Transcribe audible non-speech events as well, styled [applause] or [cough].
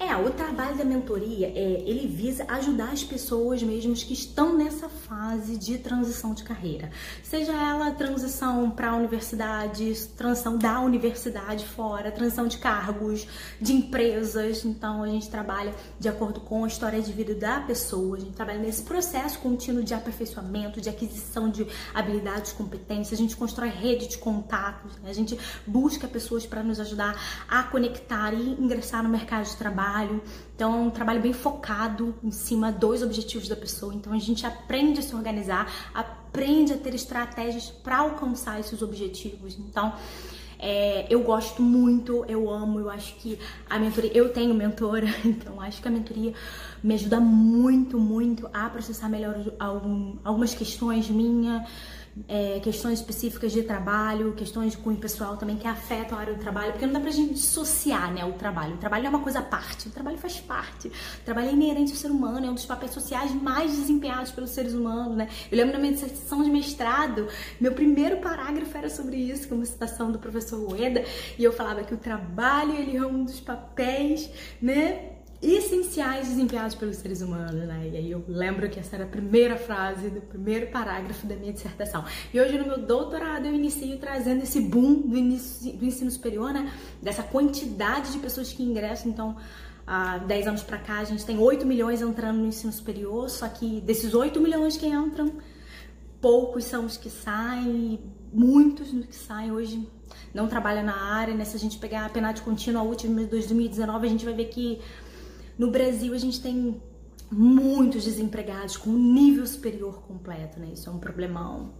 É, O trabalho da mentoria, é, ele visa ajudar as pessoas mesmo que estão nessa fase de transição de carreira. Seja ela transição para a universidade, transição da universidade fora, transição de cargos, de empresas. Então, a gente trabalha de acordo com a história de vida da pessoa, a gente trabalha nesse processo contínuo de aperfeiçoamento, de aquisição de habilidades, competências, a gente constrói rede de contatos, né? a gente busca pessoas para nos ajudar a conectar e ingressar no mercado de trabalho trabalho. Então, é um trabalho bem focado em cima dos objetivos da pessoa. Então, a gente aprende a se organizar, aprende a ter estratégias para alcançar esses objetivos. Então, é, eu gosto muito, eu amo, eu acho que a mentoria, eu tenho mentora, [laughs] então acho que a mentoria me ajuda muito, muito a processar melhor algum, algumas questões minhas é, questões específicas de trabalho, questões de cunho pessoal também que afetam a área do trabalho, porque não dá pra gente dissociar né, o trabalho. O trabalho é uma coisa à parte, o trabalho faz parte. O trabalho é inerente ao ser humano, é um dos papéis sociais mais desempenhados pelos seres humanos, né? Eu lembro na minha dissertação de mestrado, meu primeiro parágrafo era sobre isso, com uma citação do professor Ueda, e eu falava que o trabalho ele é um dos papéis, né? Essenciais desempenhados pelos seres humanos, né? E aí eu lembro que essa era a primeira frase do primeiro parágrafo da minha dissertação. E hoje no meu doutorado eu inicio trazendo esse boom do, início, do ensino superior, né? Dessa quantidade de pessoas que ingressam, então há 10 anos para cá a gente tem 8 milhões entrando no ensino superior, só que desses 8 milhões que entram, poucos são os que saem, muitos dos que saem hoje não trabalham na área, né? Se a gente pegar a penade contínua, a última de 2019, a gente vai ver que no Brasil, a gente tem muitos desempregados com nível superior completo, né? Isso é um problemão.